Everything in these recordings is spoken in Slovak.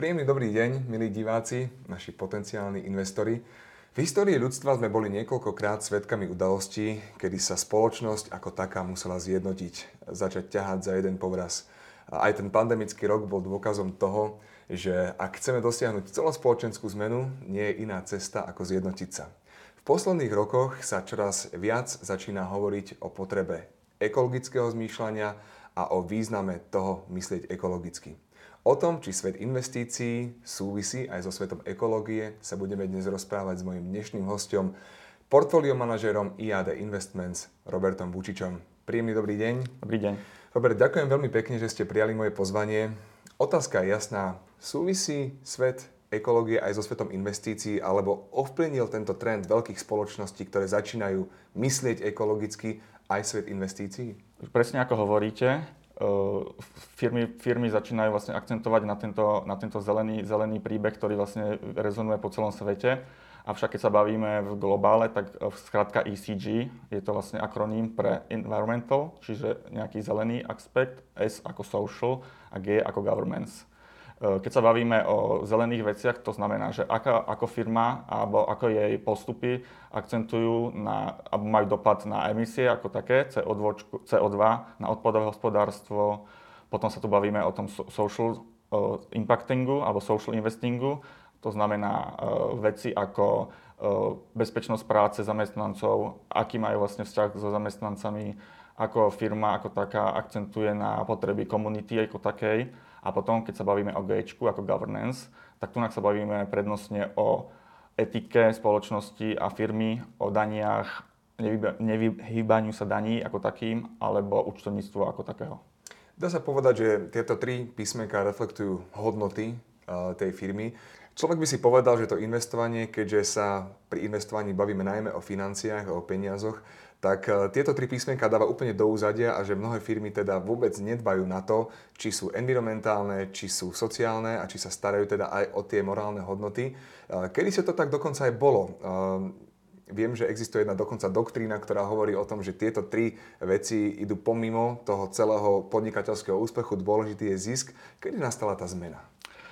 Príjemný dobrý deň, milí diváci, naši potenciálni investori. V histórii ľudstva sme boli niekoľkokrát svetkami udalostí, kedy sa spoločnosť ako taká musela zjednotiť, začať ťahať za jeden povraz. A aj ten pandemický rok bol dôkazom toho, že ak chceme dosiahnuť celospoločenskú zmenu, nie je iná cesta ako zjednotiť sa. V posledných rokoch sa čoraz viac začína hovoriť o potrebe ekologického zmýšľania a o význame toho myslieť ekologicky. O tom, či svet investícií súvisí aj so svetom ekológie, sa budeme dnes rozprávať s mojim dnešným hostom, portfólio manažérom IAD Investments Robertom Vučičom. Príjemný dobrý deň. Dobrý deň. Robert, ďakujem veľmi pekne, že ste prijali moje pozvanie. Otázka je jasná. Súvisí svet ekológie aj so svetom investícií, alebo ovplyvnil tento trend veľkých spoločností, ktoré začínajú myslieť ekologicky, aj svet investícií? Presne ako hovoríte, firmy, firmy začínajú vlastne akcentovať na tento, na tento zelený, zelený príbeh, ktorý vlastne rezonuje po celom svete. Avšak keď sa bavíme v globále, tak v skrátka ECG je to vlastne akroním pre environmental, čiže nejaký zelený aspekt, S ako social a G ako governments. Eh, keď sa bavíme o zelených veciach, to znamená, že ako, ako firma alebo ako jej postupy akcentujú na, alebo majú dopad na emisie ako také, CO2, CO2 na odpadové hospodárstvo, potom sa tu bavíme o tom social uh, impactingu alebo social investingu, to znamená uh, veci ako bezpečnosť práce zamestnancov, aký majú vlastne vzťah so zamestnancami, ako firma ako taká akcentuje na potreby komunity ako takej a potom, keď sa bavíme o G ako governance, tak tu sa bavíme prednostne o etike spoločnosti a firmy, o daniach, nevyhýbaniu sa daní ako takým, alebo účtovníctvu ako takého. Dá sa povedať, že tieto tri písmenka reflektujú hodnoty tej firmy. Človek by si povedal, že to investovanie, keďže sa pri investovaní bavíme najmä o financiách, o peniazoch, tak e, tieto tri písmenka dáva úplne do úzadia a že mnohé firmy teda vôbec nedbajú na to, či sú environmentálne, či sú sociálne a či sa starajú teda aj o tie morálne hodnoty. E, kedy sa to tak dokonca aj bolo? E, viem, že existuje jedna dokonca doktrína, ktorá hovorí o tom, že tieto tri veci idú pomimo toho celého podnikateľského úspechu. Dôležitý je zisk. Kedy nastala tá zmena?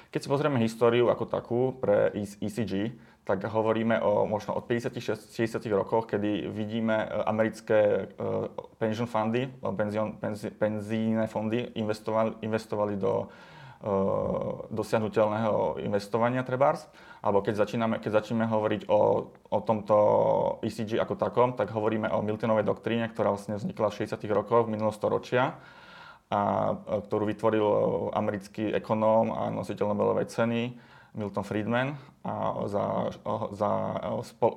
Keď si pozrieme históriu ako takú pre ECG, tak hovoríme o možno od 50-60 rokoch, kedy vidíme e, americké uh, pension fundy, penzion, penzi, penzíne fondy investovali, investovali do dosiahnutelného investovania trebárs. Alebo keď začíname, keď začíname hovoriť o, o tomto ECG ako takom, tak hovoríme o Miltonovej doktríne, ktorá vlastne vznikla v 60 rokoch minulého storočia a ktorú vytvoril americký ekonóm a nositeľ Nobelovej ceny Milton Friedman a za, za,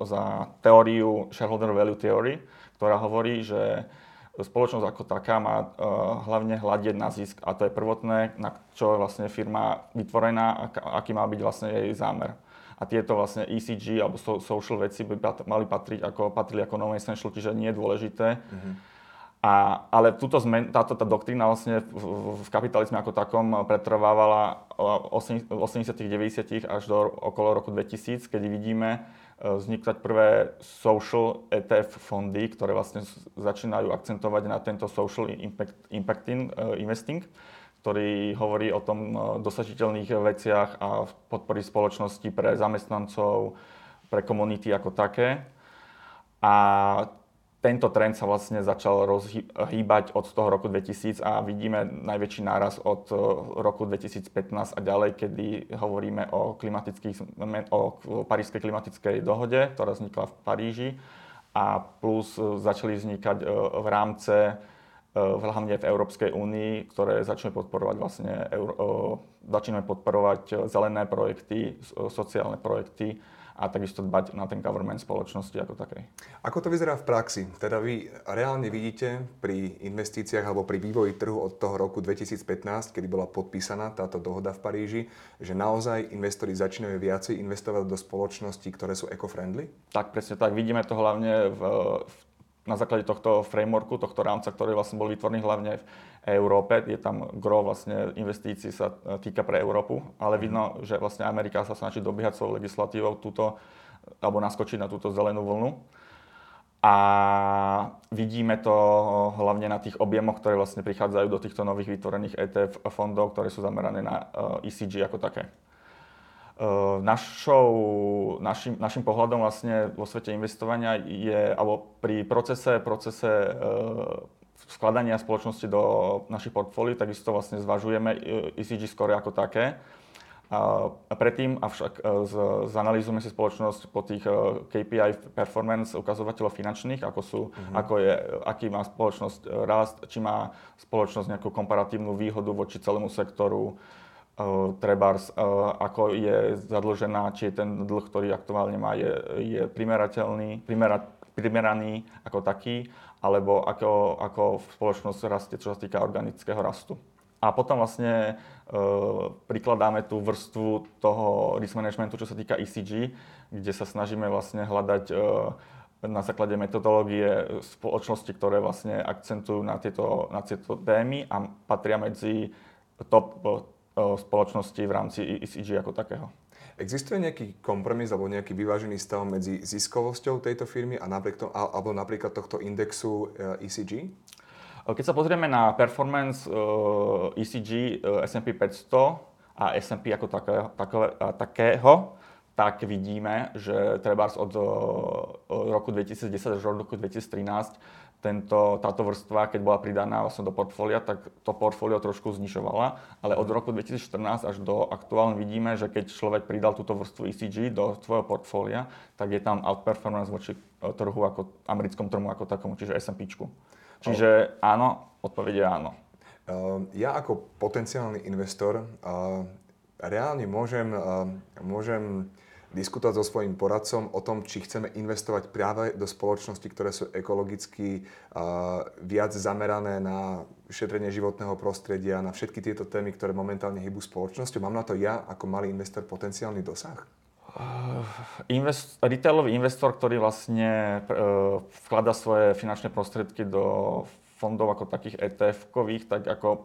za teóriu shareholder value theory, ktorá hovorí, že spoločnosť ako taká má uh, hlavne hľadieť na zisk a to je prvotné, na čo je vlastne firma vytvorená, aký má byť vlastne jej zámer. A tieto vlastne ECG alebo social veci by mali patriť ako, patrili ako non-essential, čiže nie je dôležité. Mm-hmm a, ale túto zmen, táto tá doktrína vlastne v, v kapitalizme ako takom pretrvávala v 80 90 až do okolo roku 2000, kedy vidíme e, vznikať prvé social ETF fondy, ktoré vlastne začínajú akcentovať na tento social impact, impacting, uh, investing, ktorý hovorí o tom e, dosažiteľných veciach a podpory spoločnosti pre zamestnancov, pre komunity ako také. A tento trend sa vlastne začal rozhýbať od toho roku 2000 a vidíme najväčší náraz od e, roku 2015 a ďalej, kedy hovoríme o, klimatických, o parískej klimatickej dohode, ktorá vznikla v Paríži. A plus e, začali vznikať e, v rámce hlavne v Európskej únii, ktoré začneme podporovať vlastne, začneme podporovať zelené projekty, sociálne projekty, a takisto dbať na ten government spoločnosti ako takej. Ako to vyzerá v praxi? Teda vy reálne vidíte pri investíciách alebo pri vývoji trhu od toho roku 2015, kedy bola podpísaná táto dohoda v Paríži, že naozaj investori začínajú viacej investovať do spoločností, ktoré sú eco-friendly? Tak, presne tak. Vidíme to hlavne v, v na základe tohto frameworku, tohto rámca, ktorý vlastne bol vytvorený hlavne v Európe, je tam gro vlastne investícií sa e, týka pre Európu, ale vidno, že vlastne Amerika sa snaží dobiehať svojou legislatívou túto, alebo naskočiť na túto zelenú vlnu. A vidíme to hlavne na tých objemoch, ktoré vlastne prichádzajú do týchto nových vytvorených ETF fondov, ktoré sú zamerané na ECG ako také. Našou, našim, našim pohľadom vlastne vo svete investovania je, alebo pri procese, procese skladania spoločnosti do našich portfólií, takisto vlastne zvažujeme ECG score ako také. A predtým avšak zanalýzujeme si spoločnosť po tých KPI performance ukazovateľov finančných, ako, sú, uh-huh. ako je, aký má spoločnosť rast, či má spoločnosť nejakú komparatívnu výhodu voči celému sektoru, trebárs, ako je zadlžená, či je ten dlh, ktorý aktuálne má, je, je primerateľný, primera, primeraný ako taký, alebo ako, ako spoločnosť rastie, čo sa týka organického rastu. A potom vlastne e, prikladáme tú vrstvu toho risk managementu, čo sa týka ECG, kde sa snažíme vlastne hľadať e, na základe metodológie spoločnosti, ktoré vlastne akcentujú na tieto, na tieto témy a patria medzi top spoločnosti v rámci ECG ako takého. Existuje nejaký kompromis alebo nejaký vyvážený stav medzi ziskovosťou tejto firmy a napriek to, alebo napríklad tohto indexu ECG? Keď sa pozrieme na performance ECG S&P 500 a S&P ako takého, takého, tak vidíme, že treba od roku 2010 až do roku 2013 tento, táto vrstva, keď bola pridaná vlastne do portfólia, tak to portfólio trošku znižovala, ale od roku 2014 až do aktuálne vidíme, že keď človek pridal túto vrstvu ECG do svojho portfólia, tak je tam outperformance voči trhu ako americkom trhu ako takomu, čiže S&P. Čiže áno, odpovede áno. Ehm, ja ako potenciálny investor reálne môžem, môžem diskutovať so svojím poradcom o tom, či chceme investovať práve do spoločnosti, ktoré sú ekologicky viac zamerané na šetrenie životného prostredia, na všetky tieto témy, ktoré momentálne hýbu spoločnosťou. Mám na to ja ako malý investor potenciálny dosah? Invest, retailový investor, ktorý vlastne uh, vklada svoje finančné prostriedky do fondov ako takých ETF-kových, tak ako uh,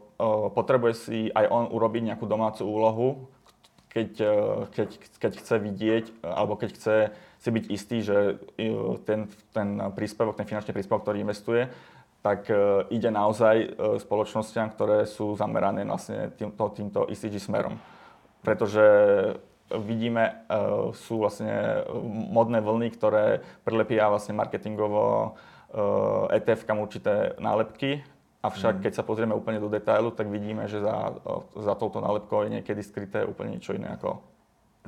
potrebuje si aj on urobiť nejakú domácu úlohu, keď, uh, keď, keď chce vidieť, alebo keď chce si byť istý, že ten, ten príspevok, ten finančný príspevok, ktorý investuje, tak ide naozaj spoločnosťam, ktoré sú zamerané vlastne týmto, týmto ECG smerom. Pretože vidíme, sú vlastne modné vlny, ktoré prelepia vlastne marketingovo uh, ETF kam určité nálepky, avšak mm. keď sa pozrieme úplne do detailu, tak vidíme, že za, za touto nálepkou je niekedy skryté úplne niečo iné ako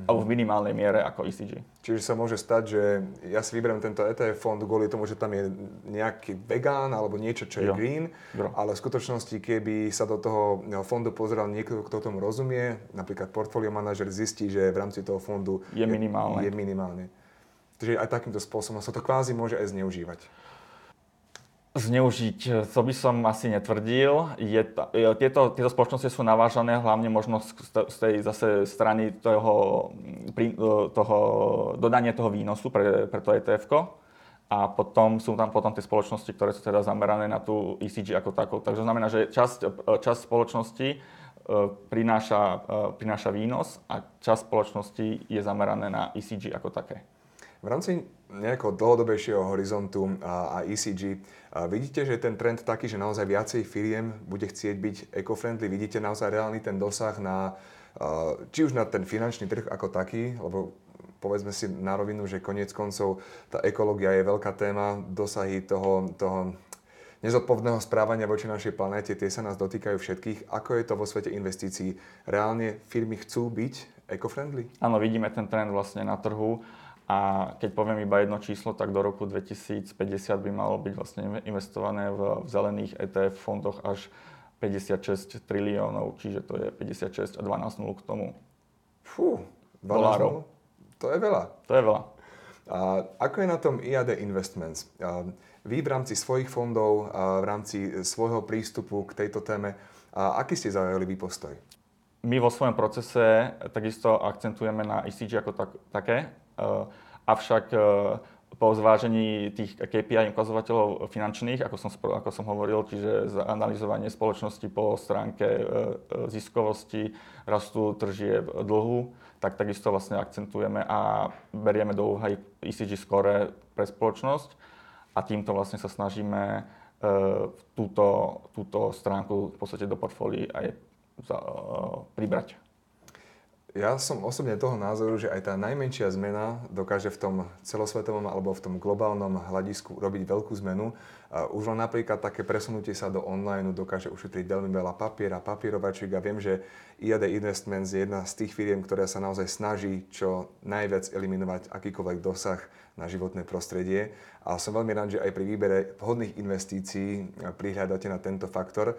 alebo v minimálnej miere ako ECG. Čiže sa môže stať, že ja si vyberiem tento ETF fond kvôli tomu, že tam je nejaký vegán alebo niečo, čo je jo. green, jo. ale v skutočnosti, keby sa do toho fondu pozeral niekto, kto tomu rozumie, napríklad portfólio manažer zistí, že v rámci toho fondu je minimálne. Je, je minimálne. Takže aj takýmto spôsobom sa to kvázi môže aj zneužívať zneužiť, to by som asi netvrdil. Je to, je, tieto, tieto spoločnosti sú navážané hlavne možno z, z tej zase strany toho, toho dodania toho výnosu pre, pre to etf a potom sú tam potom tie spoločnosti, ktoré sú teda zamerané na tú ECG ako takú. Takže znamená, že časť, časť spoločnosti e, prináša, e, prináša výnos a časť spoločnosti je zamerané na ECG ako také. V rámci nejakého dlhodobejšieho horizontu a, ECG vidíte, že ten trend taký, že naozaj viacej firiem bude chcieť byť eco-friendly? Vidíte naozaj reálny ten dosah na, či už na ten finančný trh ako taký, lebo povedzme si na rovinu, že koniec koncov tá ekológia je veľká téma, dosahy toho, toho nezodpovedného správania voči našej planéte, tie sa nás dotýkajú všetkých. Ako je to vo svete investícií? Reálne firmy chcú byť eco-friendly? Áno, vidíme ten trend vlastne na trhu a keď poviem iba jedno číslo, tak do roku 2050 by malo byť vlastne investované v, v zelených ETF fondoch až 56 triliónov, čiže to je 56 a 12 nul k tomu. Fú, 12 dolárov. To je veľa. To je veľa. A ako je na tom IAD Investments? Vy v rámci svojich fondov, v rámci svojho prístupu k tejto téme, a aký ste zaujali vy postoj? My vo svojom procese takisto akcentujeme na ECG ako tak, také, avšak po zvážení tých KPI ukazovateľov finančných, ako som, ako som hovoril, čiže analyzovanie spoločnosti po stránke ziskovosti, rastu tržieb, dlhu, tak takisto vlastne akcentujeme a berieme do úvahy ECG score pre spoločnosť a týmto vlastne sa snažíme túto, túto stránku v podstate do portfólií aj pribrať. Ja som osobne toho názoru, že aj tá najmenšia zmena dokáže v tom celosvetovom alebo v tom globálnom hľadisku robiť veľkú zmenu. Už len napríklad také presunutie sa do online dokáže ušetriť veľmi veľa papiera, papierovačík a viem, že IAD Investments je jedna z tých firiem, ktorá sa naozaj snaží čo najviac eliminovať akýkoľvek dosah na životné prostredie. A som veľmi rád, že aj pri výbere vhodných investícií prihľadáte na tento faktor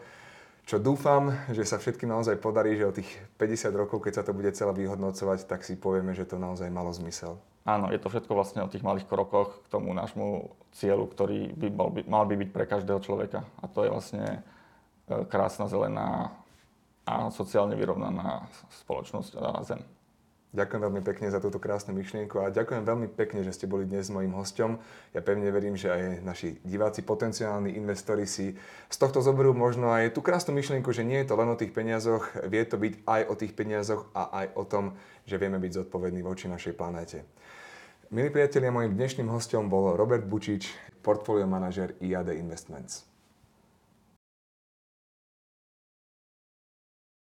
čo dúfam, že sa všetkým naozaj podarí, že o tých 50 rokov, keď sa to bude celé vyhodnocovať, tak si povieme, že to naozaj malo zmysel. Áno, je to všetko vlastne o tých malých krokoch k tomu nášmu cieľu, ktorý by mal, by, mal by byť pre každého človeka. A to je vlastne e, krásna zelená a sociálne vyrovnaná spoločnosť a zem. Ďakujem veľmi pekne za túto krásnu myšlienku a ďakujem veľmi pekne, že ste boli dnes mojím hostom. Ja pevne verím, že aj naši diváci, potenciálni investori si z tohto zoberú možno aj tú krásnu myšlienku, že nie je to len o tých peniazoch, vie to byť aj o tých peniazoch a aj o tom, že vieme byť zodpovední voči našej planéte. Milí priatelia, mojim dnešným hostom bol Robert Bučič, portfólio manažer IAD Investments.